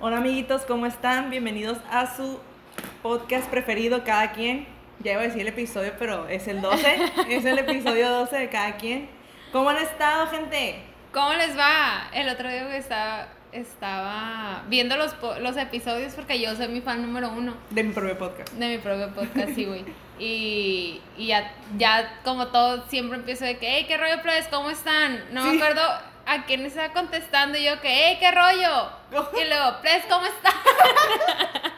Hola amiguitos, ¿cómo están? Bienvenidos a su podcast preferido, cada quien. Ya iba a decir el episodio, pero es el 12. es el episodio 12 de cada quien. ¿Cómo han estado, gente? ¿Cómo les va? El otro día que estaba, estaba viendo los, episodios porque yo soy mi fan número uno De mi propio podcast. de mi propio podcast, sí, güey. Y, y ya, ya como todo, siempre empiezo de que, hey, ¿qué rollo, plebes? ¿Cómo están? No Sí. me acuerdo a quién estaba contestando y yo que, hey, ¿qué rollo? Y luego, plebes, ¿cómo están?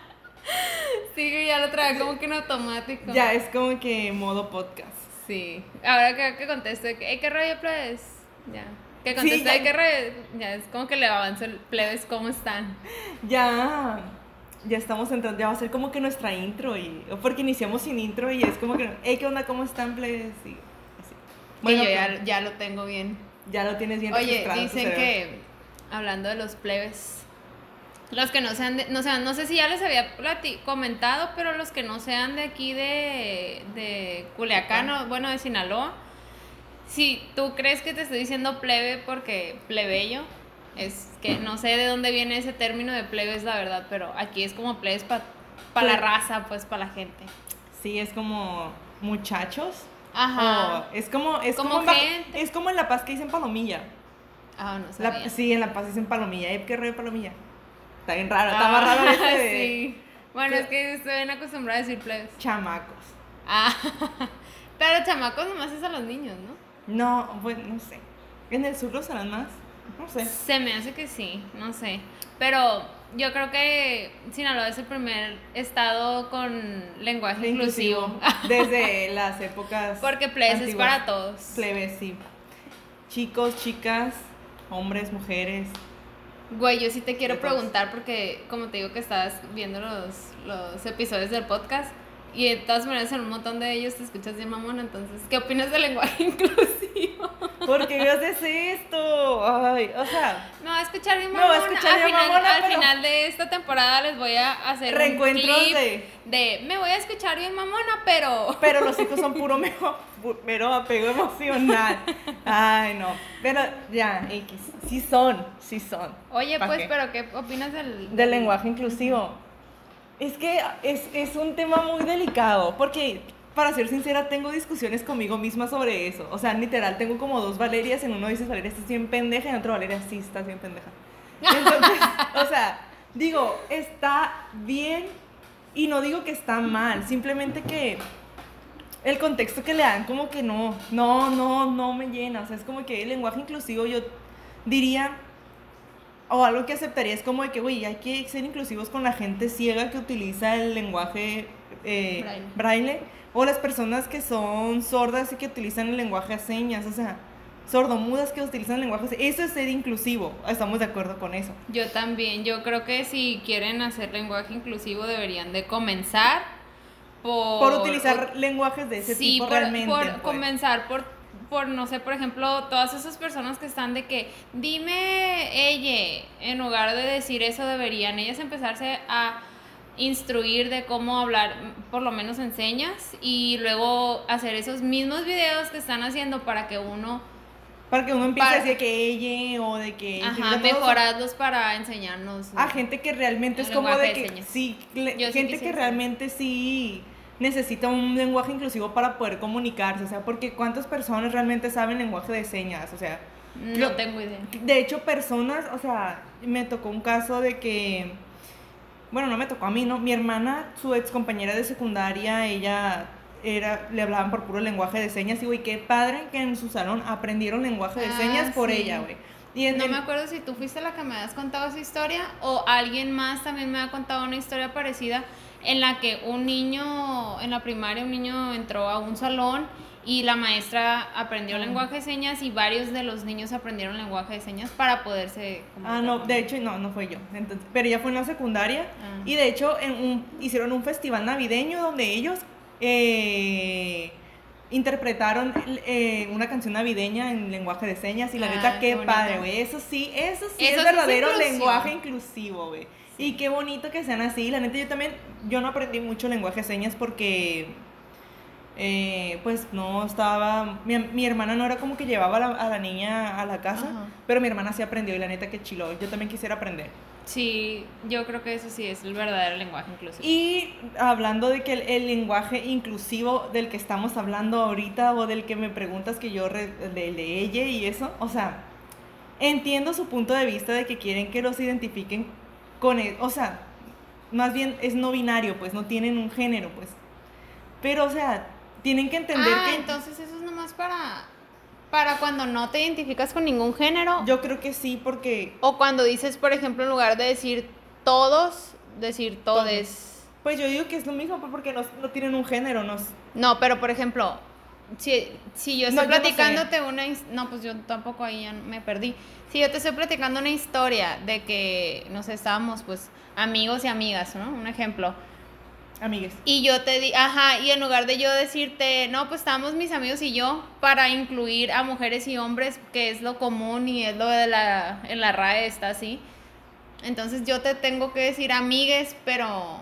sí, ya lo trae como que en automático. Ya es como que modo podcast. Sí. Ahora que, que contesto hey, ¿qué rollo, plebes? Ya. Que Sí, conteste ya. de qué rollo, ya es como que le avanzo el plebes, ¿cómo están? Ya, ya estamos entrando, ya va a ser como que nuestra intro. y Porque iniciamos sin intro y es como que, hey, ¿qué onda? ¿Cómo están, plebes? Y así. Bueno, y yo ya, ya lo tengo bien. Ya lo tienes bien Oye, dicen que, hablando de los plebes, los que no sean de, no, sean, no sé si ya les había plati- comentado, pero los que no sean de aquí de, de Culiacán, o, bueno, de Sinaloa, si tú crees que te estoy diciendo plebe porque plebeyo, es que no sé de dónde viene ese término de plebes, la verdad, pero aquí es como plebes para la Ple- raza, pues para la gente. Sí, es como muchachos. Ajá. o es como, es Como gente. es como en La Paz que dicen palomilla. Ah, no La- sabía. sí, en La Paz dicen palomilla. ¿Eh? ¿Qué rollo palomilla? Está bien raro, está más raro ese de Ah, sí. Bueno, ¿Qué? es que estoy bien acostumbrada a decir plebes. chamacos. Ah, pero chamacos nomás es a los niños, ¿no? No, bueno, no sé. En el sur los harán más. No sé. Se me hace que sí, no sé. Pero yo creo que Sinaloa es el primer estado con lenguaje inclusivo. Desde las épocas. Porque plebes es para todos. Plebes, sí. Chicos, chicas, hombres, mujeres. Güey, yo sí te quiero preguntar porque como te digo que estabas viendo los, los episodios del podcast y de todas maneras en un montón de ellos te escuchas bien mamona, entonces, ¿qué opinas del lenguaje inclusivo? ¿Por qué haces esto? Ay, o sea, Me va a escuchar bien Me va a mamona. escuchar al bien final, mamona, al pero- final de esta temporada les voy a hacer Reencuentros un clip de- de me voy a escuchar bien mamona, pero pero los hijos son puro mero, apego emocional. Ay, no. Pero ya, X. Sí son, sí son. Oye, ¿Pa' pues, qué? pero ¿qué opinas del Del lenguaje inclusivo. Es que es, es un tema muy delicado, porque para ser sincera tengo discusiones conmigo misma sobre eso. O sea, literal, tengo como dos Valerias, en uno dices Valeria estás bien pendeja y en otro Valeria sí estás bien pendeja. Entonces, o sea, digo, está bien y no digo que está mal, simplemente que el contexto que le dan como que no, no, no, no me llena. O sea, es como que el lenguaje inclusivo yo diría, o algo que aceptaría es como de que, güey, hay que ser inclusivos con la gente ciega que utiliza el lenguaje eh, Braille. braille. O las personas que son sordas y que utilizan el lenguaje a señas, o sea, sordomudas que utilizan el lenguaje. Eso es ser inclusivo, estamos de acuerdo con eso. Yo también, yo creo que si quieren hacer lenguaje inclusivo deberían de comenzar por Por utilizar lenguajes de ese sí, tipo por, realmente. por pues. comenzar por, por, no sé, por ejemplo, todas esas personas que están de que, dime ella, en lugar de decir eso, deberían ellas empezarse a instruir de cómo hablar, por lo menos en señas, y luego hacer esos mismos videos que están haciendo para que uno, Para que uno empiece para- a decir que ella o de que... ajá, mejorarlos para enseñarnos. a gente que realmente El es como de que sí, Yo gente que realmente sí necesita un lenguaje inclusivo para poder comunicarse, o sea, porque cuántas personas realmente saben lenguaje de señas, o sea, No Lo- tengo idea. de hecho personas, o sea, me tocó un caso de que bueno, no me tocó a mí, ¿no? Mi hermana, su ex compañera de secundaria, ella era le hablaban por puro lenguaje de señas y güey, qué padre que en su salón aprendieron lenguaje de Ah, señas por sí. ella, güey. Y No el- me acuerdo si tú fuiste la que me has contado esa historia o alguien más también me ha contado una historia parecida en la que un niño en la primaria, un niño entró a un salón y la maestra aprendió Ah. lenguaje de señas y varios de los niños aprendieron lenguaje de señas para poderse Ah, comunicar. no, de hecho, no, no fue yo. Entonces, pero ella fue en la secundaria. Ah. Y de hecho, en un, hicieron un festival navideño donde ellos eh, interpretaron eh, una canción navideña en lenguaje de señas. Y la Ah, neta, qué padre, güey. Eso sí, eso sí Eso es verdadero lenguaje inclusivo, güey. Y qué bonito que sean así. La neta, yo también, yo no aprendí mucho lenguaje de señas porque eh, pues no estaba, mi, mi, hermana no era como que llevaba a la, a la niña a la casa, Ajá. pero mi hermana sí aprendió y la neta que chilo, yo también quisiera aprender. Sí, yo creo que eso sí es el verdadero lenguaje inclusivo. Y hablando de que el, el lenguaje inclusivo del que estamos hablando ahorita o del que me preguntas que yo re- de, de ella y eso, o sea, entiendo su punto de vista de que quieren que los identifiquen con él, o sea, más bien es no binario, pues no tienen un género, pues. Pero, o sea, tienen que entender ah, que entonces eso es nomás para, para cuando no te identificas con ningún género. yo creo que sí, porque O cuando dices, por ejemplo, en lugar de decir todos, decir todes. Pues yo digo que es lo mismo, pues, porque no, no tienen un género, no No, pero por ejemplo, si, si yo No, estoy yo no platicándote una... No, pues yo tampoco ahí ya me perdí. Si yo te estoy platicando una historia de que, no sé, estábamos pues amigos y amigas, ¿no? Un ejemplo. Amigues. Y yo te di, ajá, y en lugar de yo decirte, no, pues estábamos mis amigos y yo, para incluir a mujeres y hombres, que es lo común y es lo de la, en la RAE está así. Entonces yo te tengo que decir amigues, pero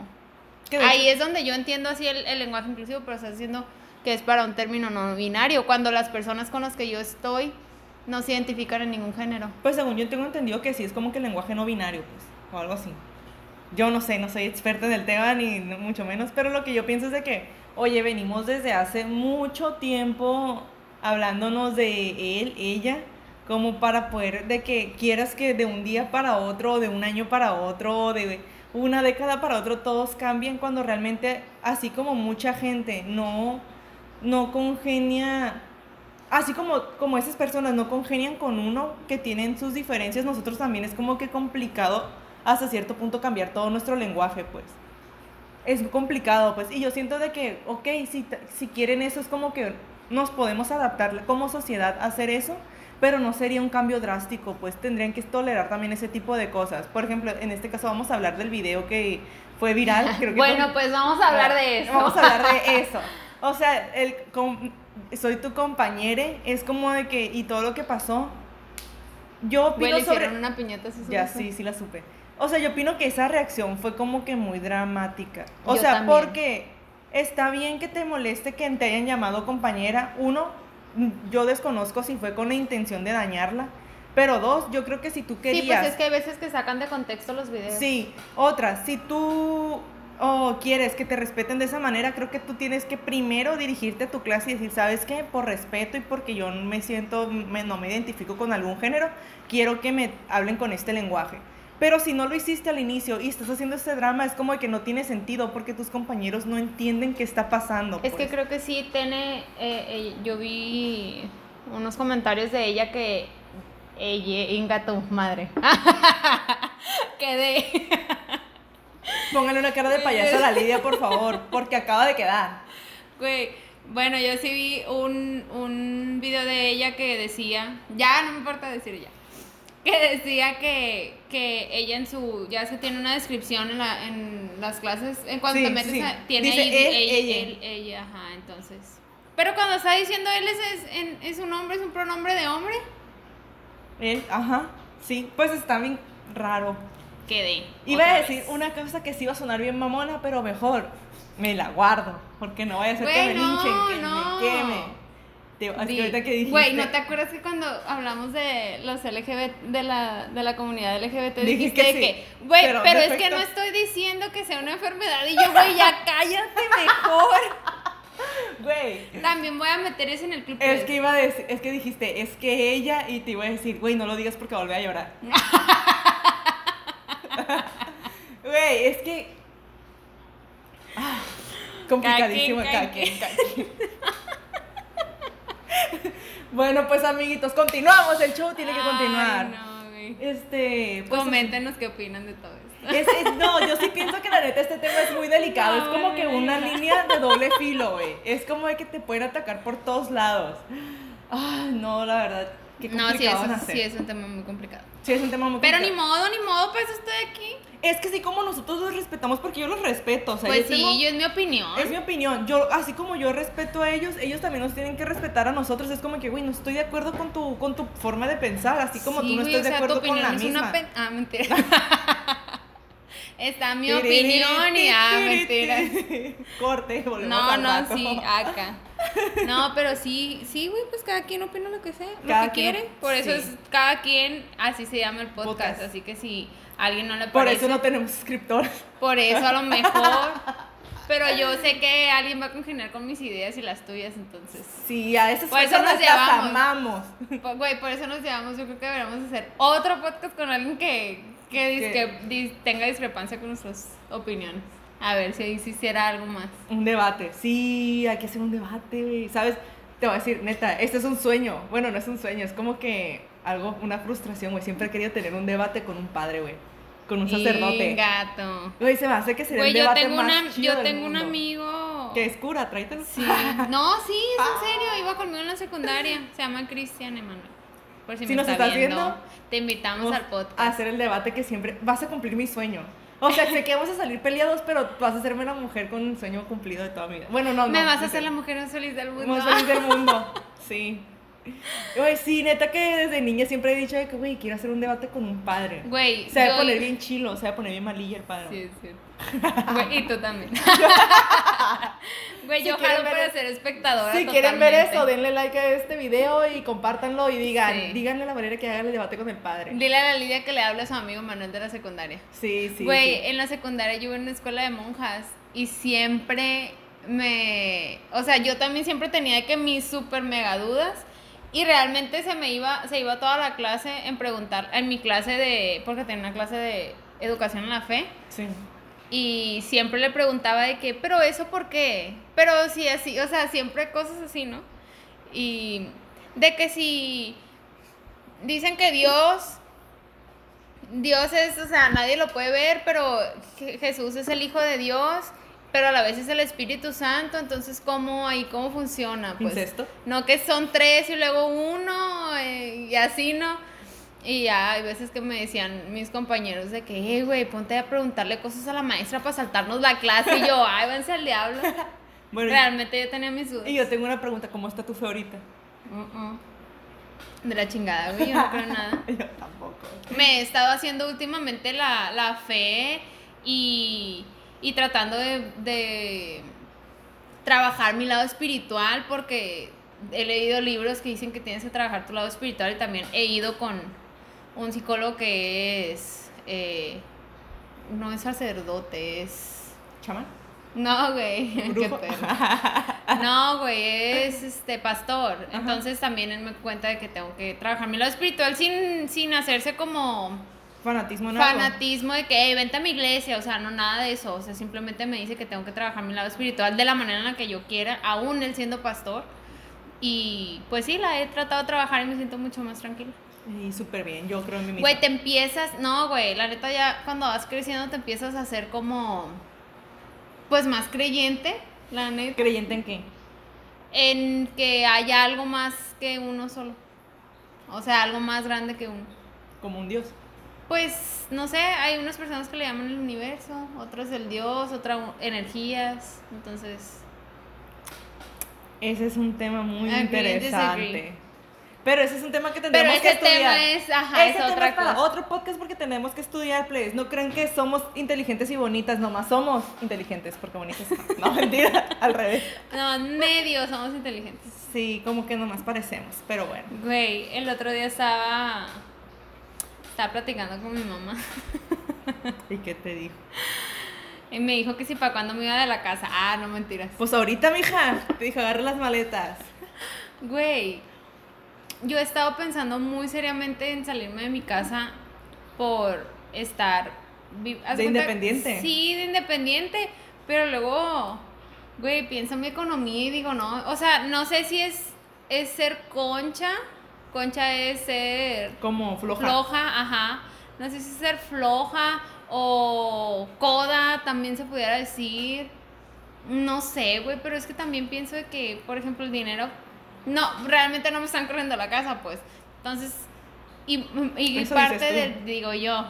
ahí es donde yo entiendo así el, el lenguaje inclusivo, pero estás diciendo que es para un término no binario, cuando las personas con las que yo estoy no se identifican en ningún género. Pues según yo tengo entendido que sí es como que el lenguaje no binario, pues, o algo así. Yo no sé, no soy experta en el tema ni mucho menos, pero lo que yo pienso es de que, oye, venimos desde hace mucho tiempo hablándonos de él, ella, como para poder, de que quieras que de un día para otro, de un año para otro, de una década para otro, todos cambien cuando realmente, así como mucha gente no, no congenia así como, como esas personas no congenian con uno que tienen sus diferencias, nosotros también es como que complicado hasta cierto punto cambiar todo nuestro lenguaje, pues. Es complicado, pues. Y yo siento de que, ok, si, si quieren eso, es como que nos podemos adaptar como sociedad a hacer eso, pero no sería un cambio drástico, pues tendrían que tolerar también ese tipo de cosas. Por ejemplo, en este caso vamos a hablar del video que fue viral. Creo que Bueno, pues vamos a hablar de eso. Vamos a hablar de eso. O sea, el, soy tu compañere, es como de que, y todo lo que pasó, yo opino sobre... una piñata ¿sí Ya, sí, sí la supe. O sea, yo opino que esa reacción fue como que muy dramática. O Yo sea, también. porque está bien que te moleste que te hayan llamado compañera. Uno, mm, yo desconozco si fue con la intención de dañarla. Pero dos, yo creo que si tú Sí, querías... pues es que hay veces que sacan de contexto los videos. Sí, otra, si tú oh, quieres que te respeten de esa manera, creo que tú tienes que primero dirigirte a tu clase y decir, ¿sabes qué? Por respeto y porque yo me siento, me- no me identifico con algún género, quiero que me hablen con este lenguaje. Pero si no lo hiciste al inicio y estás haciendo este drama, es como de que no tiene sentido porque tus compañeros no entienden qué está pasando. Es que pues. creo que sí tiene, eh, eh, yo vi unos comentarios de ella que ella, inga tu madre. Quedé. Póngale una cara de payaso a la Lidia, por favor, porque acaba de quedar. Güey, bueno, yo sí vi un, un video de ella que decía, ya no me importa decir ya, que decía que, que ella en su, ya se tiene una descripción en, la, en las clases, en cuando Sí, te metes sí. a- tiene Dice ahí él, ella, ella. él, ella, ajá, entonces. Pero cuando está diciendo él es, es, en- es un hombre, es un pronombre de hombre, Él, ajá, sí, pues está bien raro. quedé. Iba a decir vez. una cosa que sí iba a sonar bien mamona, pero mejor me la guardo, porque no vaya a ser que Güey, me linchen, que no. me queme. Te- ahorita que dijiste, Güey, ¿no te acuerdas que cuando hablamos de los LGBT, de la, de la comunidad LGBT, Dijiste dijiste que de sí, que, güey, pero es que no estoy diciendo que sea una enfermedad y yo, güey, ya cállate mejor. güey, También voy a meter eso en el club. es que iba a decir, es que dijiste, es que ella, y te iba a decir, güey, no lo digas porque volví a llorar. Güey, es que... Ah, complicadísimo quien, cada quien. Bueno, pues amiguitos, continuamos, el show tiene que continuar. Ay, no, güey. Este, pues Coméntenos qué opinan de todo esto. Es- es- no, yo sí pienso que la neta este tema es muy delicado. No, es como que una línea de doble filo, güey. Es como de que te pueden atacar por todos lados. Ay, no, la verdad. Qué No, sí es, sí es un tema muy complicado. Sí, es un tema muy Pero ni modo, ni modo, pues estoy aquí. Es que sí, como nosotros los respetamos, porque yo los respeto. O sea, Pues yo sí, tengo- yo es mi opinión. Es mi opinión. Yo, así como yo respeto a ellos, ellos también nos tienen que respetar a nosotros. Es como que, güey, no estoy de acuerdo con tu, con tu forma de pensar, así como Sí, tú no güey, estás o de tu acuerdo con la es misma. Ah, mentira. está mi opinión y ah, mentira. Corte, volvemos No, al no, rato. sí, acá. No, pero sí, sí, güey, pues cada quien opina lo que sea, Cada lo que quien- quiere. Por eso sí. es cada quien, así se llama el podcast. Podcast. Así que si a alguien no le Por parece, eso no tenemos suscriptores. por eso a lo mejor. Pero yo sé que alguien va a congeniar con mis ideas y las tuyas, entonces. Sí, a esas Por eso nos las llevamos. amamos. Güey, por eso nos llevamos. Yo creo que deberíamos hacer otro podcast con alguien que, que, dis- Que- que dis- tenga discrepancia con nuestras opiniones. A ver si ahí se hiciera algo más. Un debate. Sí, hay que hacer un debate, güey. ¿Sabes? Te voy a decir, neta, este es un sueño. Bueno, no es un sueño, es como que algo, una frustración, güey. Siempre he querido tener un debate con un padre, güey. Con un sacerdote. Y gato. Güey, se me hace que sería Güey, el yo debate tengo, más una, chido yo del tengo un amigo. Que es cura, tráetelo. Sí. No, sí, es en serio. Iba conmigo en la secundaria. Se llama Cristian Emanuel. Por si, Si me nos está estás viendo, viendo, te invitamos al podcast. a hacer el debate que siempre vas a cumplir mi sueño. O sea, sé que vamos a salir peleados, pero vas a hacerme la mujer con un sueño cumplido de toda mi vida. Bueno, no, no. me vas a hacer la mujer más feliz del mundo. Más feliz del mundo. Sí. Güey, sí, neta que desde niña siempre he dicho de que, güey, quiero hacer un debate con un padre. Güey, Se va a poner bien chilo, se va a poner bien malilla el padre. Sí, es cierto. Güey, y tú también. Güey, Si yo jalo para ser espectadora. Si quieren ver eso, denle like a este video y compártanlo y digan, Sí. díganle la manera que haga el debate con el padre. Dile a la Lidia que le hable a su amigo Manuel de la secundaria. Sí, sí. Güey, sí. en la secundaria yo iba en una escuela de monjas y siempre me. O sea, yo también siempre tenía que mis super mega dudas. Y realmente se me iba, se iba toda la clase en preguntar, en mi clase de, porque tenía una clase de educación en la fe, Sí. y siempre le preguntaba de que, pero eso por qué, pero sí así, o sea, siempre cosas así, ¿no? Y de que si dicen que Dios, Dios es, o sea, nadie lo puede ver, pero Je- Jesús es el Hijo de Dios, pero a la vez es el Espíritu Santo, entonces ¿cómo ahí, cómo funciona? Pues, ¿Incesto? no que son tres y luego uno eh, y así, ¿no? Y ya hay veces que me decían mis compañeros de que, eh, güey, ponte a preguntarle cosas a la maestra para saltarnos la clase. Y yo, ay, váyanse al diablo. Bueno, Realmente yo tenía mis dudas. y yo tengo una pregunta, ¿cómo está tu fe ahorita? Uh-uh. De la chingada, güey, yo no creo nada. Yo tampoco. Me he estado haciendo últimamente la, la fe y, y tratando de, de trabajar mi lado espiritual porque he leído libros que dicen que tienes que trabajar tu lado espiritual y también he ido con un psicólogo que es, eh, no es sacerdote, es... ¿Chamán? No, güey. No, güey, es este pastor. Entonces también me cuenta de que tengo que trabajar mi lado espiritual sin, sin hacerse como Fanatismo en algo. fanatismo de que, hey, vente a mi iglesia, o sea, no nada de eso. O sea, simplemente me dice que tengo que trabajar mi lado espiritual de la manera en la que yo quiera, aún él siendo pastor. Y pues sí, la he tratado de trabajar y me siento mucho más tranquila. Y súper bien, yo creo en mí misma. Güey, te empiezas, no, güey, la neta ya cuando vas creciendo te empiezas a hacer como, pues más creyente, la neta. ¿Creyente en qué? en que haya algo más que uno solo. O sea, algo más grande que uno. Como un dios. Pues, no sé, hay unas personas que le llaman el universo, otras el Dios, otras energías. Entonces, Ese es un tema muy Agree interesante. disagree. Pero ese es un tema que tendremos que ese estudiar. tema es, ajá, Ese es tema otra es para cosa. otro podcast porque tenemos que estudiar, please. No crean que somos inteligentes y bonitas, nomás somos inteligentes porque bonitas. No, No, mentira, al revés. No, medio somos inteligentes. Sí, como que nomás parecemos, pero bueno. Güey, el otro día estaba, estaba platicando con mi mamá ¿Y qué te dijo? y me dijo que si para cuando me iba de la casa. Ah, no mentiras. Pues ahorita, mija, te dijo, agarra las maletas. Güey, yo he estado pensando muy seriamente en salirme de mi casa por estar... vi- ¿haz ¿De cuenta? independiente? Sí, de independiente, pero luego, güey, pienso en mi economía y digo, no, o sea, no sé si es, es ser concha, concha es ser Como floja. floja, ajá, no sé si es ser floja o coda, también se pudiera decir. No sé, güey, pero es que también pienso de que, por ejemplo, el dinero. No, realmente no me están corriendo la casa, pues. Entonces, y, y parte dices tú. de, digo yo,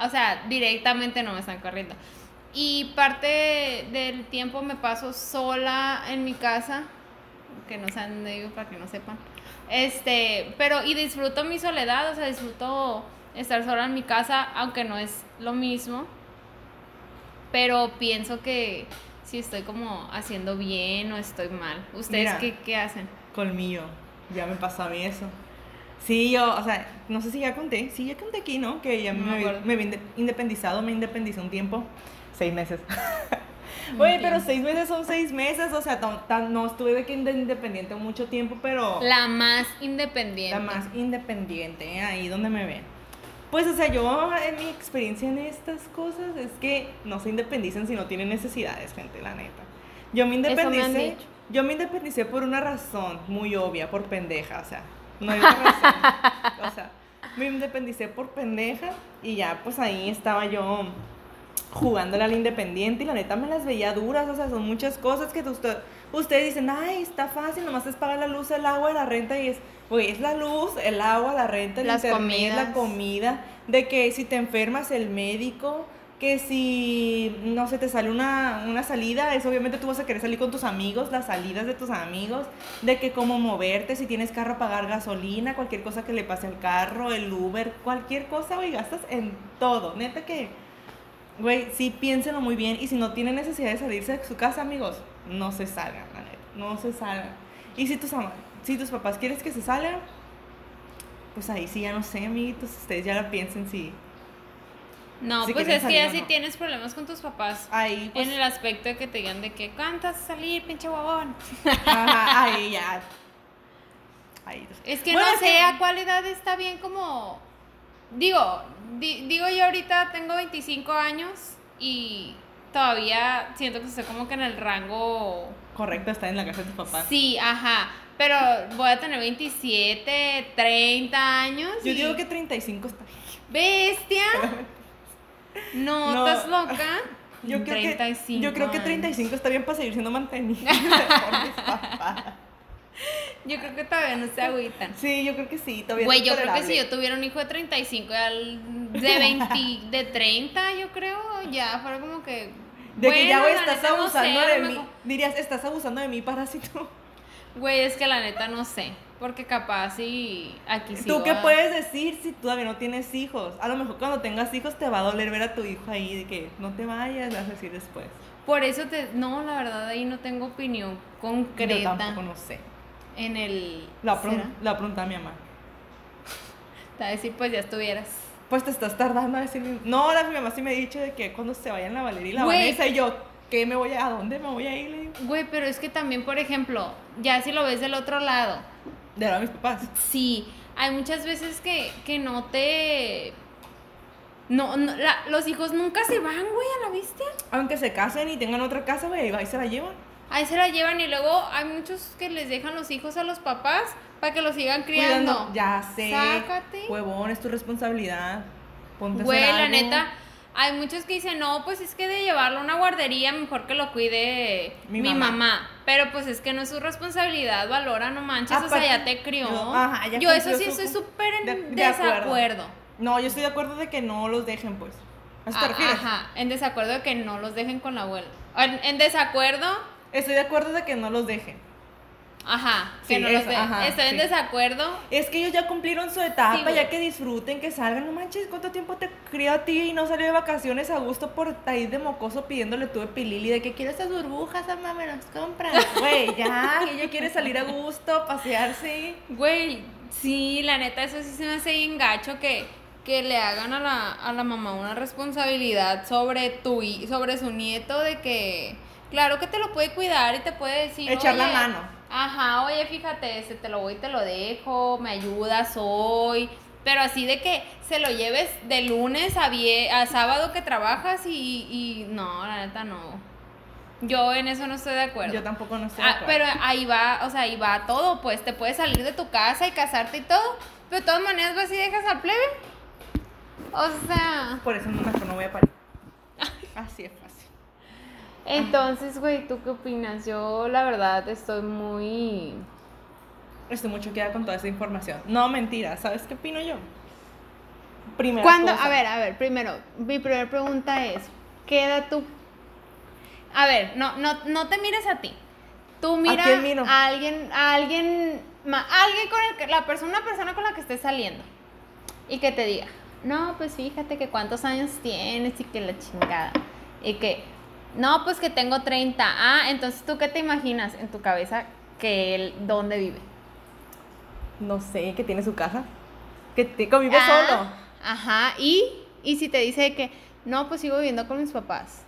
o sea, directamente no me están corriendo. Y parte del tiempo me paso sola en mi casa, que no sean de digo para que no sepan. Este, pero y disfruto mi soledad, o sea, disfruto estar sola en mi casa, aunque no es lo mismo. pero pienso que si estoy como haciendo bien o estoy mal. ¿Ustedes Mira. qué, qué hacen? Colmillo. Ya me pasó a mí eso. Sí, yo, o sea, no sé si ya conté. Sí, ya conté aquí, ¿no? Que ya No me me, me independizado, me independicé un tiempo. Seis meses. Oye, pero seis meses son seis meses, o sea, tan- tan- no estuve de que inde- independiente mucho tiempo, pero La más independiente. la más independiente, ¿eh? ahí donde me ven. Pues, o sea, yo en mi experiencia en estas cosas es que no se independicen si no tienen necesidades, gente, la neta. Yo me independicé, yo me independicé por una razón muy obvia, por pendeja, o sea, no hay otra razón. o sea, me independicé por pendeja y ya, pues ahí estaba yo jugándole al independiente y la neta me las veía duras, o sea, son muchas cosas que usted, ustedes dicen, ay, está fácil, nomás es pagar la luz, el agua y la renta y es, güey, es la luz, el agua, la renta, el Las internet, la comidas. comida, de que si te enfermas el médico, que si, no sé, te sale una, una salida, eso obviamente tú vas a querer salir con tus amigos, las salidas de tus amigos, de que cómo moverte, si tienes carro, pagar gasolina, cualquier cosa que le pase al carro, el Uber, cualquier cosa, güey, gastas en todo, neta que... Güey, sí piénsenlo muy bien y si no tienen necesidad de salirse de su casa, amigos, no se salgan, la neta, no se salgan. Y si tus, si tus papás quieres que se salgan, pues ahí sí ya no sé, amiguitos, ustedes ya la piensen si No, Si pues es que ya salir o si no. tienes problemas con tus papás. ahí pues, en el aspecto de que te digan de que cantas salir, pinche huevón. ajá, ahí ya. Ahí. Es que Bueno, no sé que- a cuál edad está bien como... Digo, di- digo yo ahorita tengo 25 años y todavía siento que estoy como que en el rango... Correcto, está en la casa de tus papás. Sí, ajá. Pero voy a tener 27, 30 años. Yo y- digo que 35 está ¡Bestia! No, No. ¿estás loca? Yo creo, que, 35 yo creo que años. 35 está bien para seguir siendo mantenida por mis papás. Yo creo que todavía no se agüitan. Sí, yo creo que sí, todavía Güey, yo creo que si yo tuviera un hijo de 35 y al de 20, de 30, yo creo, ya fuera como que. De que ya, güey, estás no abusando sé, de mí. Dirías, estás abusando de mí, parásito. Güey, es que la neta no sé. Porque capaz y aquí sí. ¿Tú qué puedes decir si todavía no tienes hijos? A lo mejor cuando tengas hijos te va a doler ver a tu hijo ahí, de que no te vayas, vas a decir después. Por eso te. No, la verdad, ahí no tengo opinión Yo concreta tampoco no sé. En el. La, la pregunta a mi mamá. Te va a decir, pues ya estuvieras. Pues te estás tardando a decirme. No, la mi mamá sí me ha dicho de que cuando se vayan la Valeria y la Güey. Vanessa y yo, ¿qué me voy a, a dónde me voy a ir? Le digo. Güey, pero es que también, por ejemplo, ya si lo ves del otro lado, De verdad, mis papás. Sí, hay muchas veces que, que no te... No, no la- los hijos nunca se van, güey, a la bestia. Aunque se casen y tengan otra casa, güey, ahí se la llevan. Ahí se la llevan y luego hay muchos que les dejan los hijos a los papás para que los sigan criando. Cuidando. Ya sé. Sácate. Huevón, es tu responsabilidad. Ponte a Güey, hacer la neta, hay muchos que dicen, no, pues es que de llevarlo a una guardería mejor que lo cuide Mi mi, mamá. mamá. Pero pues es que no es su responsabilidad, valora, no manches, o sea, ya te crió. yo- ajá, ya yo eso sí estoy súper en de- de acuerdo. desacuerdo. No, yo estoy de acuerdo de que no los dejen, pues. ¿A eso te Ah, refieres? Ajá, en desacuerdo de que no los dejen con la abuela. En, en desacuerdo, Estoy de acuerdo de que no los dejen. ajá, que no los eso, de- ajá, Estoy en desacuerdo. Es que ellos ya cumplieron su etapa, Sí, ya que disfruten, que salgan. No manches, ¿cuánto tiempo te crió a ti y no salió de vacaciones a gusto por ahí de mocoso pidiéndole tú de pilili de que quieres esas burbujas, mamá, me las compras? Güey, ya, ella quiere salir a gusto, pasearse. Güey, sí, la neta, eso sí se me hace bien gacho que, que le hagan a la, a la mamá una responsabilidad sobre tu sobre su nieto de que, claro que te lo puede cuidar y te puede decir. Echar la "Oye, mano. Ajá, oye, fíjate, se te lo voy y te lo dejo, me ayudas hoy. Pero así de que se lo lleves de lunes a, vie a sábado que trabajas y, y no, la neta no. Yo en eso no estoy de acuerdo. Yo tampoco no estoy de Ah, acuerdo. pero ahí va, o sea, ahí va todo, pues te puedes salir de tu casa y casarte y todo, pero de todas maneras vas y dejas al plebe. O sea, Por eso no, no voy a parir. Así es. Entonces, güey, ¿tú qué opinas? Yo la verdad estoy muy Estoy muy choqueada con toda esa información. No, mentira. ¿Sabes qué opino yo? Primera Cuando, cosa. a ver, a ver, primero, mi primera pregunta es, ¿qué edad tú? A ver, no, no, no te mires a ti. Tú mira quién miro? a alguien, a alguien, a alguien con el que, la persona, una persona con la que estés saliendo y que te diga, no, pues fíjate que cuántos años tienes y que la chingada. Y que, no, pues que tengo 30. Ah, entonces tú qué te imaginas en tu cabeza que él, dónde vive? No sé, que tiene su casa. Que te, convive Ah, solo. Ajá, y, y si te dice que, no, pues sigo viviendo con mis papás.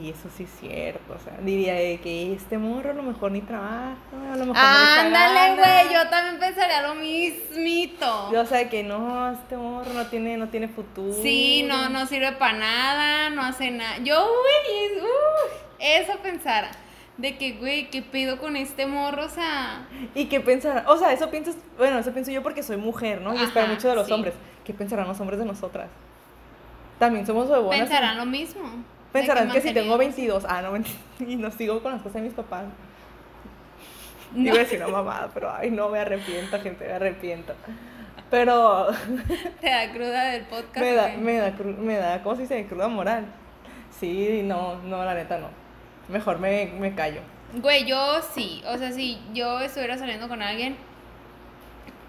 Y eso sí es cierto, o sea, diría de que este morro a lo mejor ni trabaja, a lo mejor no le echa Ándale, güey, yo también pensaría lo mismito. Yo sé que no, este morro no tiene, no tiene futuro. Sí, no, no sirve para nada, no hace nada. Yo, güey, uh, eso pensara. De que, güey, ¿qué pido con este morro? O sea, ¿Y qué pensarán? O sea, eso piensas, bueno, eso pienso yo porque soy mujer, ¿no? Y espero Ajá, mucho de los sí. hombres. ¿Qué pensarán los hombres de nosotras? También somos huevonas. pensarán lo mismo. Pensarán que si tengo manteníamos- 22, ah, no, y no sigo con las cosas de mis papás. No. A decir una mamada, pero ay, no, me arrepiento, gente, me arrepiento. Pero Te da cruda del podcast. me da, me da, cru- me da, ¿cómo se dice? Cruda moral. Sí, no, no, la neta no. Mejor me, me callo. Güey, yo sí. O sea, si yo estuviera saliendo con alguien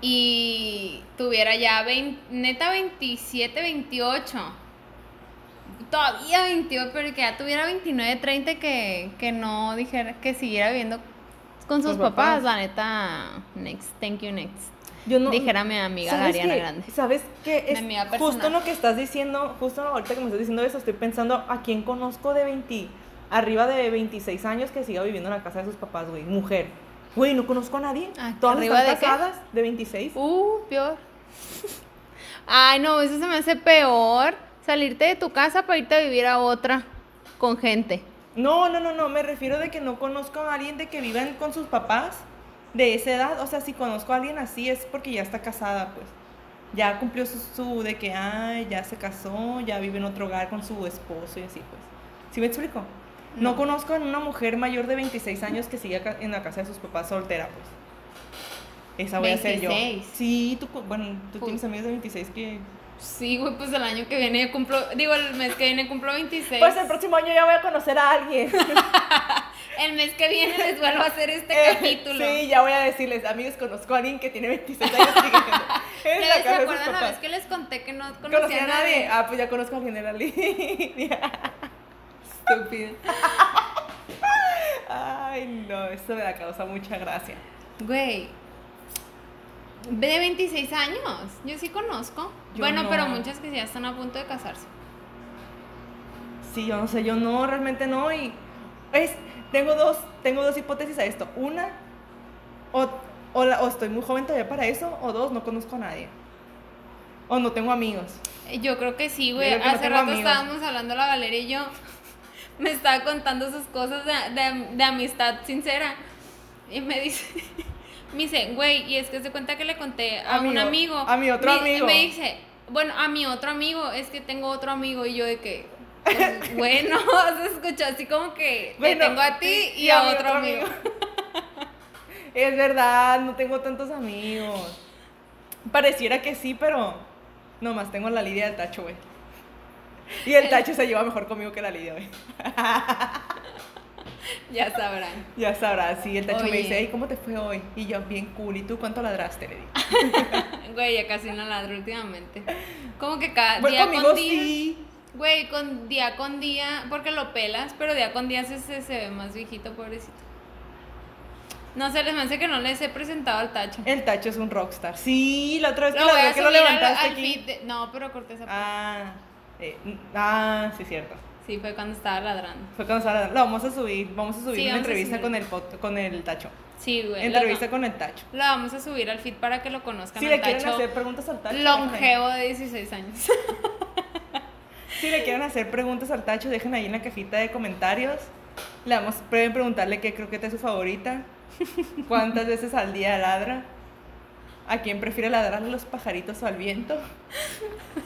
y tuviera ya 20, neta 27, 28. Todavía 28, pero que ya tuviera 29, 30 que, que no dijera, que siguiera viviendo con sus papás. papás. La neta, next, thank you, next. Yo no, Dijera mi amiga ¿Sabes Ariana? Grande. ¿Sabes qué? Mi Es amiga justo lo que estás diciendo, justo ahorita que me estás diciendo eso, estoy pensando a quién conozco de 20, arriba de 26 años que siga viviendo en la casa de sus papás, güey, mujer. Güey, no conozco a nadie. Ah, Todas ¿arriba están de qué? casadas de 26. Uh, peor. Ay, no, eso se me hace peor. Salirte de tu casa para irte a vivir a otra con gente. No, no, no, no, me refiero de que no conozco a alguien de que vivan con sus papás de esa edad. O sea, si conozco a alguien así es porque ya está casada, pues. Ya cumplió su, su de que, ay, ya se casó, ya vive en otro hogar con su esposo y así, pues. ¿Sí me explico? No, No. conozco a una mujer mayor de 26 años que siga en la casa de sus papás soltera, pues. Esa voy a ser yo. 26. Sí, tú, bueno, tú tienes amigos de 26 que... Sí, güey, pues el año que viene cumplo, digo, el mes que viene cumplo 26. Pues el próximo año ya voy a conocer a alguien. El mes que viene les vuelvo a hacer este Eh, capítulo. Sí, ya voy a decirles, amigos, conozco a alguien que tiene 26 años. que- en ¿Ya la ¿Se de acuerdan la vez que les conté que no conocía, ¿Conocía a nadie? Ah, pues ya conozco a alguien la línea. Estúpido. Ay, no, eso me da causa mucha gracia. Güey. De 26 años. Yo sí conozco. Yo bueno, no. pero muchas que ya están a punto de casarse. Sí, yo no sé, yo no, realmente no. Y es, tengo dos, tengo dos hipótesis a esto. Una, o, o, la- o estoy muy joven todavía para eso, o dos, no conozco a nadie. O no tengo amigos. Yo creo que sí, güey. No Hace tengo rato amigos. estábamos hablando la Valeria y yo. Me estaba contando sus cosas de, de- de amistad sincera. Y me dice, me dice, güey, y es que se cuenta que le conté a un Amigo, a mi otro Me- amigo. Me dice, bueno, a mi otro amigo, es que tengo otro amigo. Y yo de que, pues, bueno, se escuchó así como que te Bueno, tengo a ti y, y a, otro amigo. Es verdad, no tengo tantos amigos. Pareciera que sí, pero nomás tengo la Lidia del Tacho, güey. Y el Tacho se lleva mejor conmigo que la Lidia, güey. Ya sabrán. Ya sabrás, sí, el Tacho me dice, hey, ¿cómo te fue hoy? Y yo, bien cool. ¿Y tú cuánto ladraste? Le digo. Güey, ya casi no ladro últimamente. Como que cada Pues día conmigo con día. sí. Güey, con día con día, porque lo pelas, pero día con día se, se, se ve más viejito, pobrecito. No sé, les me hace que no les he presentado al tacho. El Tacho es un rockstar. Sí, la otra vez que, Lo que lo al, levantaste al aquí. de- No, pero corté esa parte. Ah, eh, ah, sí, cierto. Sí, fue cuando estaba ladrando. Fue cuando estaba- Lo vamos a subir, vamos a subir Sí, una entrevista subir. con el, pot- con el Tacho. Sí, güey. Entrevista lo, con el Tacho. lo vamos a subir al feed para que lo conozcan Si al le quieren hacer preguntas al Tacho. longevo de 16 años. Si le quieren hacer preguntas al Tacho, dejen ahí en la cajita de comentarios. Le vamos, pueden preguntarle qué croqueta es su favorita. ¿Cuántas veces al día ladra? ¿A quién prefiere ladrar a los pajaritos o al viento?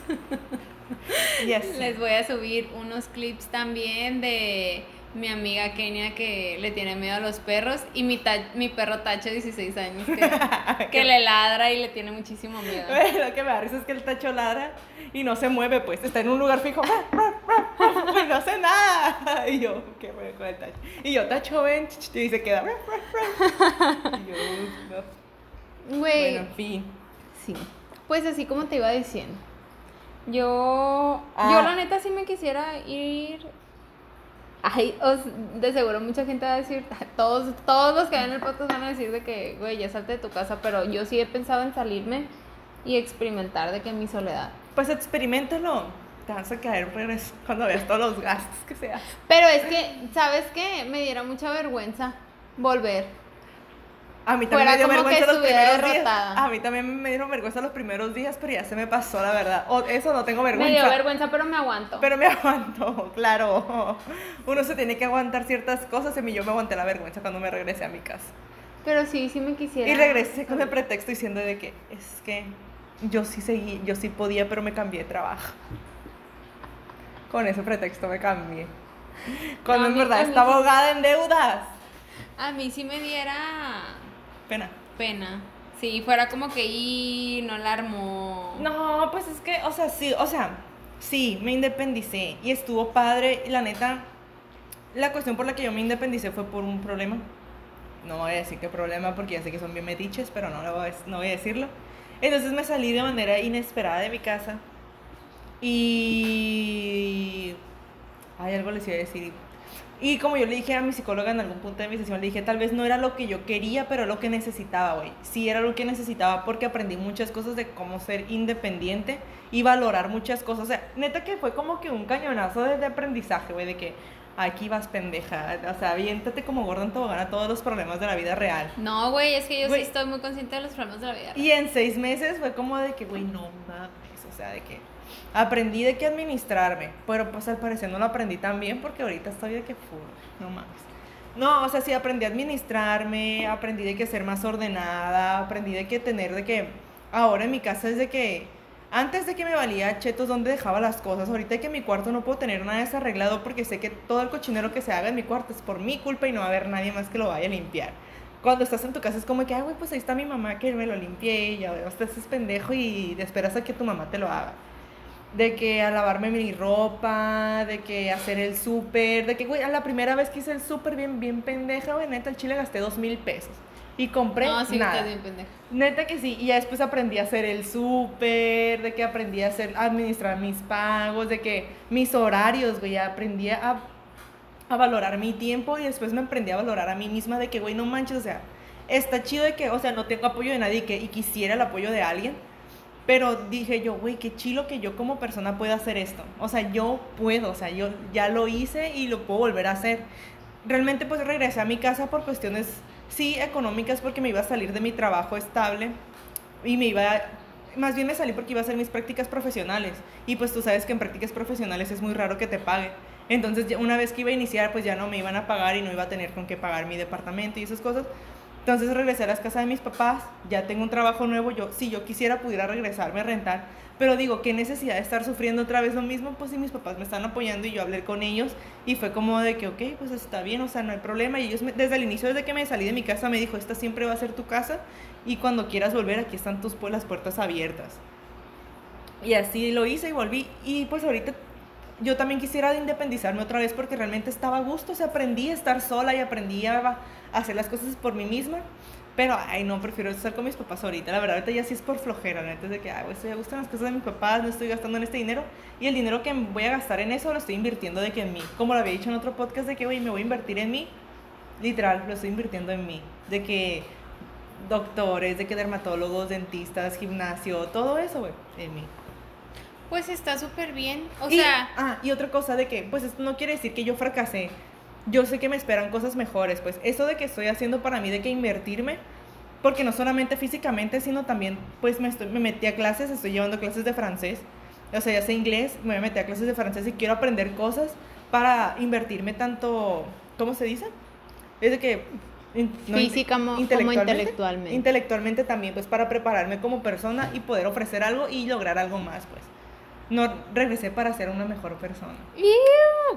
Les voy a subir unos clips también de mi amiga Kenia que le tiene miedo a los perros y mi, ta- mi perro Tacho de 16 años que, que le ladra y le tiene muchísimo miedo. Lo que me da risa es que el Tacho ladra y no se mueve, pues está en un lugar fijo. Y no hace nada. Y yo, qué bueno con el Tacho. Y yo, Tacho, ven. Y se queda. Y yo, no. Güey, Bueno, en fin. sí. Pues así como te iba diciendo. Yo, Ah. yo la neta sí me quisiera ir. Ay, os- de seguro mucha gente va a decir, todos, todos los que ven el podcast van a decir de que, güey, ya salte de tu casa, pero yo sí he pensado en salirme y experimentar de que mi soledad. Pues experimentalo. Te vas a caer por eso cuando veas todos los gastos que se hacen. Pero es que, ¿sabes qué? Me diera mucha vergüenza volver. A mí también me dio vergüenza los primeros días. A mí también me dieron vergüenza los primeros días, pero ya se me pasó, la verdad. O eso no tengo Me vergüenza. dio vergüenza, pero me aguanto. Pero me aguanto, claro. Uno se tiene que aguantar ciertas cosas. Y mí yo me aguanté la vergüenza cuando me regresé a mi casa. Pero sí, sí me quisiera. Y regresé con el pretexto diciendo de que es que yo sí seguí, yo sí podía, pero me cambié de trabajo. Con ese pretexto me cambié. Cuando No, en verdad mí estaba sí. ahogada en deudas. A mí sí me diera Pena. pena. Sí, fuera como que, y no la armó. No, pues es que, o sea, sí, o sea, sí, me independicé y estuvo padre. Y la neta, la cuestión por la que yo me independicé fue por un problema. No voy a decir qué problema porque ya sé que son bien metiches, pero no, lo voy a, no voy a decirlo. Entonces me salí de manera inesperada de mi casa y... Ay, algo les iba a decir. Y como yo le dije a mi psicóloga en algún punto de mi sesión, le dije, tal vez no era lo que yo quería, pero lo que necesitaba, güey. Sí era lo que necesitaba porque aprendí muchas cosas de cómo ser independiente y valorar muchas cosas. O sea, neta que fue como que un cañonazo de, de aprendizaje, güey, de que aquí vas pendeja. O sea, aviéntate como gordo en tobogán a todos los problemas de la vida real. No, güey, es que yo sí estoy muy consciente de los problemas de la vida. Y en seis meses fue como de que, güey, no mames. O sea, de que aprendí de qué administrarme. Pero pues al parecer no lo aprendí tan bien porque ahorita estoy de que, fu, no mames. No, o sea, sí aprendí a administrarme, aprendí de que ser más ordenada, aprendí de que tener de que ahora en mi casa es de que antes de que me valía chetos dónde dejaba las cosas, ahorita que en mi cuarto no puedo tener nada desarreglado porque sé que todo el cochinero que se haga en mi cuarto es por mi culpa y no va a haber nadie más que lo vaya a limpiar. Cuando estás en tu casa es como que, ay, güey, pues ahí está mi mamá que me lo limpié y ya veo, estás es pendejo y esperas a que tu mamá te lo haga. De que a lavarme mi ropa, de que hacer el súper, de que, güey, a la primera vez que hice el súper bien, bien pendeja, güey, neta, el chile gasté dos mil pesos. Y compré No, sí, nada. bien pendeja. Neta que sí, y ya después aprendí a hacer el súper, de que aprendí a hacer, a administrar mis pagos, de que mis horarios, güey, ya aprendí a, a valorar mi tiempo y después me aprendí a valorar a mí misma de que, güey, no manches, o sea, está chido de que, o sea, no tengo apoyo de nadie que, y quisiera el apoyo de alguien, pero dije yo, güey, qué chilo que yo como persona pueda hacer esto. O sea, yo puedo, o sea, yo ya lo hice y lo puedo volver a hacer. Realmente pues regresé a mi casa por cuestiones, sí, económicas, porque me iba a salir de mi trabajo estable y me iba, más bien me salí porque iba a hacer mis prácticas profesionales. Y pues tú sabes que en prácticas profesionales es muy raro que te paguen. Entonces una vez que iba a iniciar, pues ya no me iban a pagar y no iba a tener con qué pagar mi departamento y esas cosas. Entonces regresé a las casas de mis papás, ya tengo un trabajo nuevo, yo si yo quisiera pudiera regresarme a rentar, pero digo, qué necesidad de estar sufriendo otra vez lo mismo, pues si mis papás me están apoyando y yo hablé con ellos y fue como de que, ok, pues está bien, o sea, no hay problema. Y ellos desde el inicio, desde que me salí de mi casa, me dijo, esta siempre va a ser tu casa y cuando quieras volver, aquí están tus las puertas abiertas. Y así lo hice y volví. Y pues ahorita yo también quisiera independizarme otra vez porque realmente estaba a gusto, o sea, aprendí a estar sola y aprendí a, hacer las cosas por mí misma. Pero, ay, no, prefiero estar con mis papás ahorita. La verdad, ahorita ya sí es por flojera, ¿no? Entonces, de que, ay, estoy a gusto en las cosas de mis papás, no estoy gastando en este dinero. Y el dinero que voy a gastar en eso lo estoy invirtiendo de que en mí. Como lo había dicho en otro podcast, de que, güey, me voy a invertir en mí. Literal, lo estoy invirtiendo en mí. De que doctores, de que dermatólogos, dentistas, gimnasio, todo eso, güey, en mí. Pues está súper bien. O Y- sea, ah, y otra cosa de que, pues esto no quiere decir que yo fracasé. Yo sé que me esperan cosas mejores, pues eso de que estoy haciendo para mí, de que invertirme, porque no solamente físicamente, sino también, pues me, estoy, me metí a clases, estoy llevando clases de francés, o sea, ya sé inglés, me metí a clases de francés y quiero aprender cosas para invertirme tanto, ¿cómo se dice? Es de que... no, Física mo- como intelectualmente. Intelectualmente también, pues para prepararme como persona y poder ofrecer algo y lograr algo más, pues. No regresé para ser una mejor persona.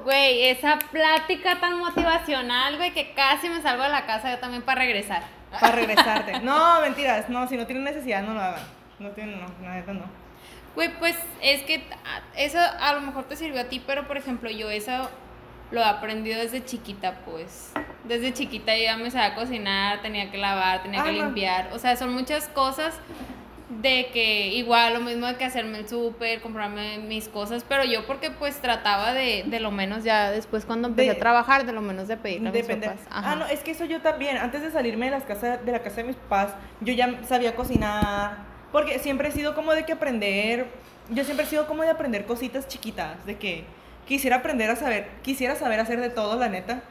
Güey, esa plática tan motivacional, güey, que casi me salgo de la casa yo también para regresar. Para regresarte. No, mentiras. No, si no tienen necesidad, no lo hagan. No tienen, no, la neta no. Güey, pues es que eso a lo mejor te sirvió a ti, pero por ejemplo, yo eso lo he aprendido desde chiquita, pues. Desde chiquita yo ya me sabía cocinar, tenía que lavar, tenía que Ah, no. limpiar. O sea, son muchas cosas de que igual lo mismo de que hacerme el súper, comprarme mis cosas, pero yo porque pues trataba de, de lo menos ya después cuando empecé De- a trabajar, de lo menos de pedirle a mis papás. Ajá. Ah, no, es que eso yo también. Antes de salirme de, las casas, de la casa de mis papás, yo ya sabía cocinar. Porque siempre he sido como de que aprender. Yo siempre he sido como de aprender cositas chiquitas. De que quisiera aprender a saber. Quisiera saber hacer de todo, la neta.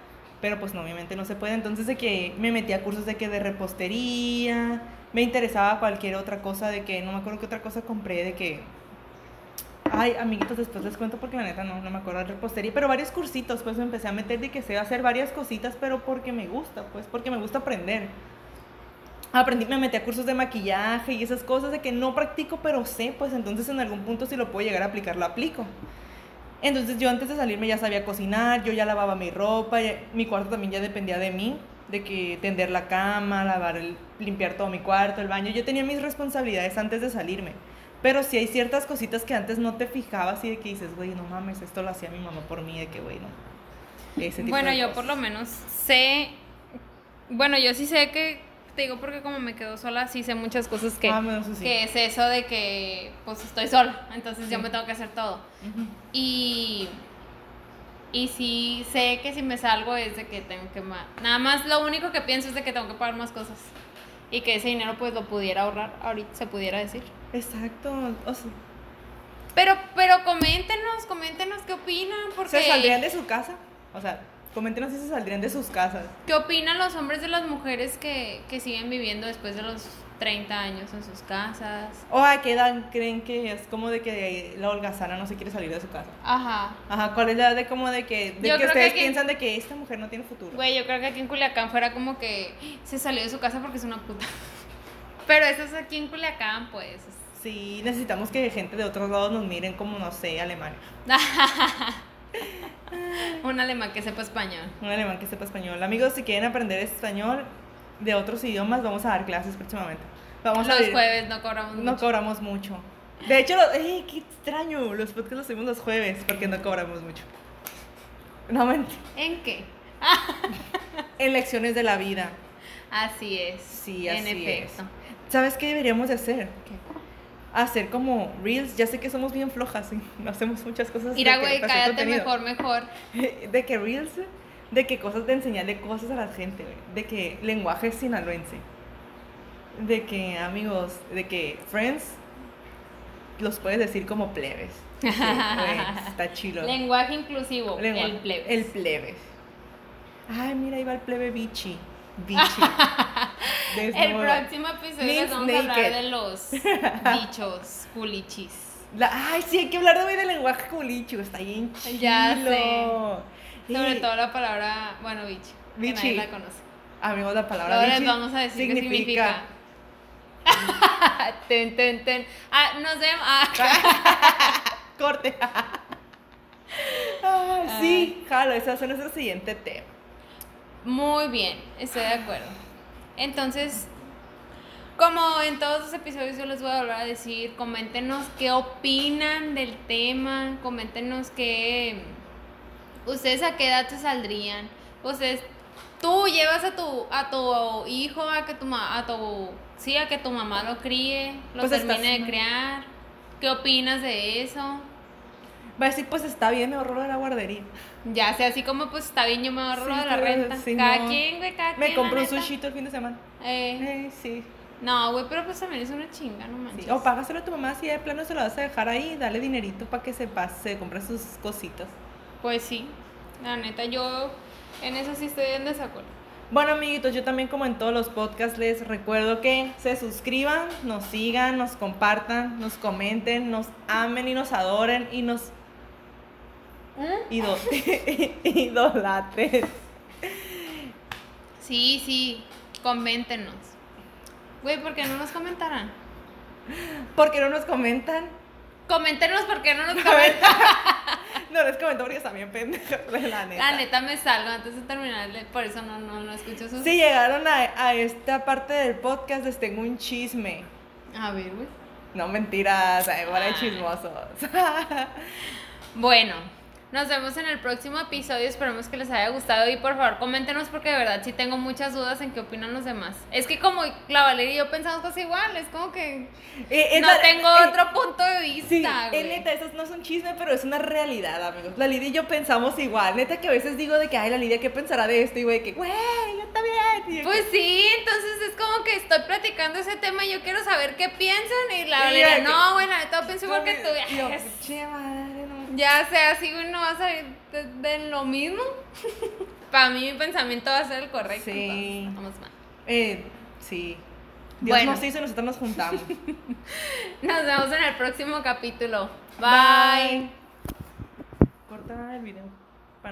Pero pues no, obviamente no se puede. Entonces de que me metí a cursos de que de repostería. Me interesaba cualquier otra cosa. De que no me acuerdo qué otra cosa compré. De que Ay, amiguitos, después les cuento porque la neta no, no me acuerdo de repostería, pero varios cursitos, pues me empecé a meter de que sé hacer varias cositas, pero porque me gusta, pues porque me gusta aprender. Aprendí, me metí a cursos de maquillaje y esas cosas de que no practico, pero sé, pues entonces en algún punto si lo puedo llegar a aplicar, lo aplico. Entonces yo antes de salirme ya sabía cocinar, yo ya lavaba mi ropa, ya- mi cuarto también ya dependía de mí, de que tender la cama, lavar, el, limpiar todo mi cuarto, el baño. Yo tenía mis responsabilidades antes de salirme. Pero sí hay ciertas cositas que antes no te fijabas y de que dices, güey, no mames, esto lo hacía mi mamá por mí, de que, güey, no. Ese tipo Bueno, de yo cosas. por lo menos sé, bueno, yo sí sé que, te digo porque como me quedo sola, sí sé muchas cosas que, Ah, bueno, sí. que es eso de que pues estoy sola, entonces yo Sí. me tengo que hacer todo. Ujú. Y, y sí sé que si me salgo es de que tengo que más, nada más lo único que pienso es de que tengo que pagar más cosas. Y que ese dinero pues lo pudiera ahorrar, ahorita se pudiera decir. Exacto. O sea, Pero, pero coméntenos, coméntenos qué opinan, porque... ¿Se saldrían de su casa? O sea, coméntenos si se saldrían de sus casas. ¿Qué opinan los hombres de las mujeres que, que siguen viviendo después de los 30 años en sus casas? ¿O a qué edad creen que es como de que la holgazana no se quiere salir de su casa? Ajá. Ajá, ¿cuál es la edad de como de que, de Yo que ustedes aquí- piensan de que esta mujer no tiene futuro? Güey, yo creo que aquí en Culiacán fuera como que se salió de su casa porque es una puta. Pero eso es aquí en Culiacán, pues. Sí, necesitamos que gente de otros lados nos miren como, no sé, Alemania. Un alemán que sepa español. Un alemán que sepa español. Amigos, si quieren aprender español de otros idiomas, vamos a dar clases próximamente. Vamos a los abrir- jueves no cobramos No mucho. cobramos mucho. De hecho, lo- ¡ey, qué extraño! Los podcasts los hacemos los jueves porque no cobramos mucho. No mentira. ¿En qué? En lecciones de la vida. Así es. Sí, En así efecto. ¿Sabes qué deberíamos de hacer? ¿Qué? Hacer como reels. Ya sé que somos bien flojas y no hacemos muchas cosas. Mira, güey, cállate mejor, mejor. De que reels, de que cosas de enseñarle cosas a la gente, güey. De que lenguaje sinaloense. De que amigos, de que friends los puedes decir como plebes. Sí, güey, está chido. Lenguaje inclusivo. El plebes. El plebes. Ay, mira, ahí va el plebe bichi. Bichi. El próximo episodio vamos a hablar de los dichos culichis. La- ay, sí, hay que hablar de hoy del lenguaje culicho. Está bien chido. Ya sé. Sobre todo la palabra, bueno, bichi. Que Bichi. nadie la conoce. Amigos, la palabra Ahora les bichi vamos a decir qué significa. ten, ten, ten. Ah, nos vemos. Ah. Corte. Ay, sí, jalo, ese va a ser nuestro siguiente tema. Muy bien, estoy de acuerdo. Entonces, como en todos los episodios yo les voy a volver a decir, coméntenos qué opinan del tema, coméntenos qué ustedes a qué edad se saldrían. Ustedes tú llevas a tu a tu hijo a que tu ma- a tu sí, a que tu mamá lo críe, lo Pues estás- termine de criar. ¿Qué opinas de eso? Va a decir, pues está bien, me ahorro de la guardería. Ya sea así como pues está bien, yo me ahorro Sí, de la renta. sí, cada no. quien, güey, cada Me quien. compro la un sushito el fin de semana. Eh, Eh, sí. no, güey, pero pues también es una chinga, no sí. manches. O págaselo a tu mamá si de plano se lo vas a dejar ahí, dale dinerito para que se pase, se compre sus cositas. Pues sí, la neta, yo en eso sí estoy en desacuerdo. Bueno, amiguitos, yo también como en todos los podcasts les recuerdo que se suscriban, nos sigan, nos compartan, nos comenten, nos amen y nos adoren y nos ido- idolatren. Sí, sí, coméntenos. Güey, ¿por qué no nos comentarán? ¿Por qué no nos comentan? Coméntenos por qué no nos comentan. No les comento porque están bien pendejos, la neta. La neta me salgo antes de terminar, por eso no, no, no escucho sus... Si llegaron a, a esta parte del podcast, les tengo un chisme. A ver, güey. No mentiras, bueno, Ay. chismosos. Bueno, Nos vemos en el próximo episodio. Esperemos que les haya gustado. Y por favor, coméntenos porque de verdad sí tengo muchas dudas en qué opinan los demás. Es que como la Valeria y yo pensamos cosas iguales, como que Eh, es no la- tengo eh, otro punto de vista. Sí, eh, neta, eso no es un chisme, pero es una realidad, amigos. La Lidia y yo pensamos igual. Neta, que a veces digo de que, ay, la Lidia, ¿qué pensará de esto? Y güey, que, güey, yo también. Pues sí, entonces es como que estoy platicando ese tema y yo quiero saber qué piensan. Y la Valeria, no, bueno, yo pienso igual que tú. Yo, che, madre, no. Ya sea así, güey, no va a salir de, de lo mismo. Para mí, mi pensamiento va a ser el correcto. Sí. entonces, vamos mal. Eh, sí. Dios Bueno. nos hizo y nosotros nos juntamos. Nos vemos en el próximo capítulo. Bye. Corta el video.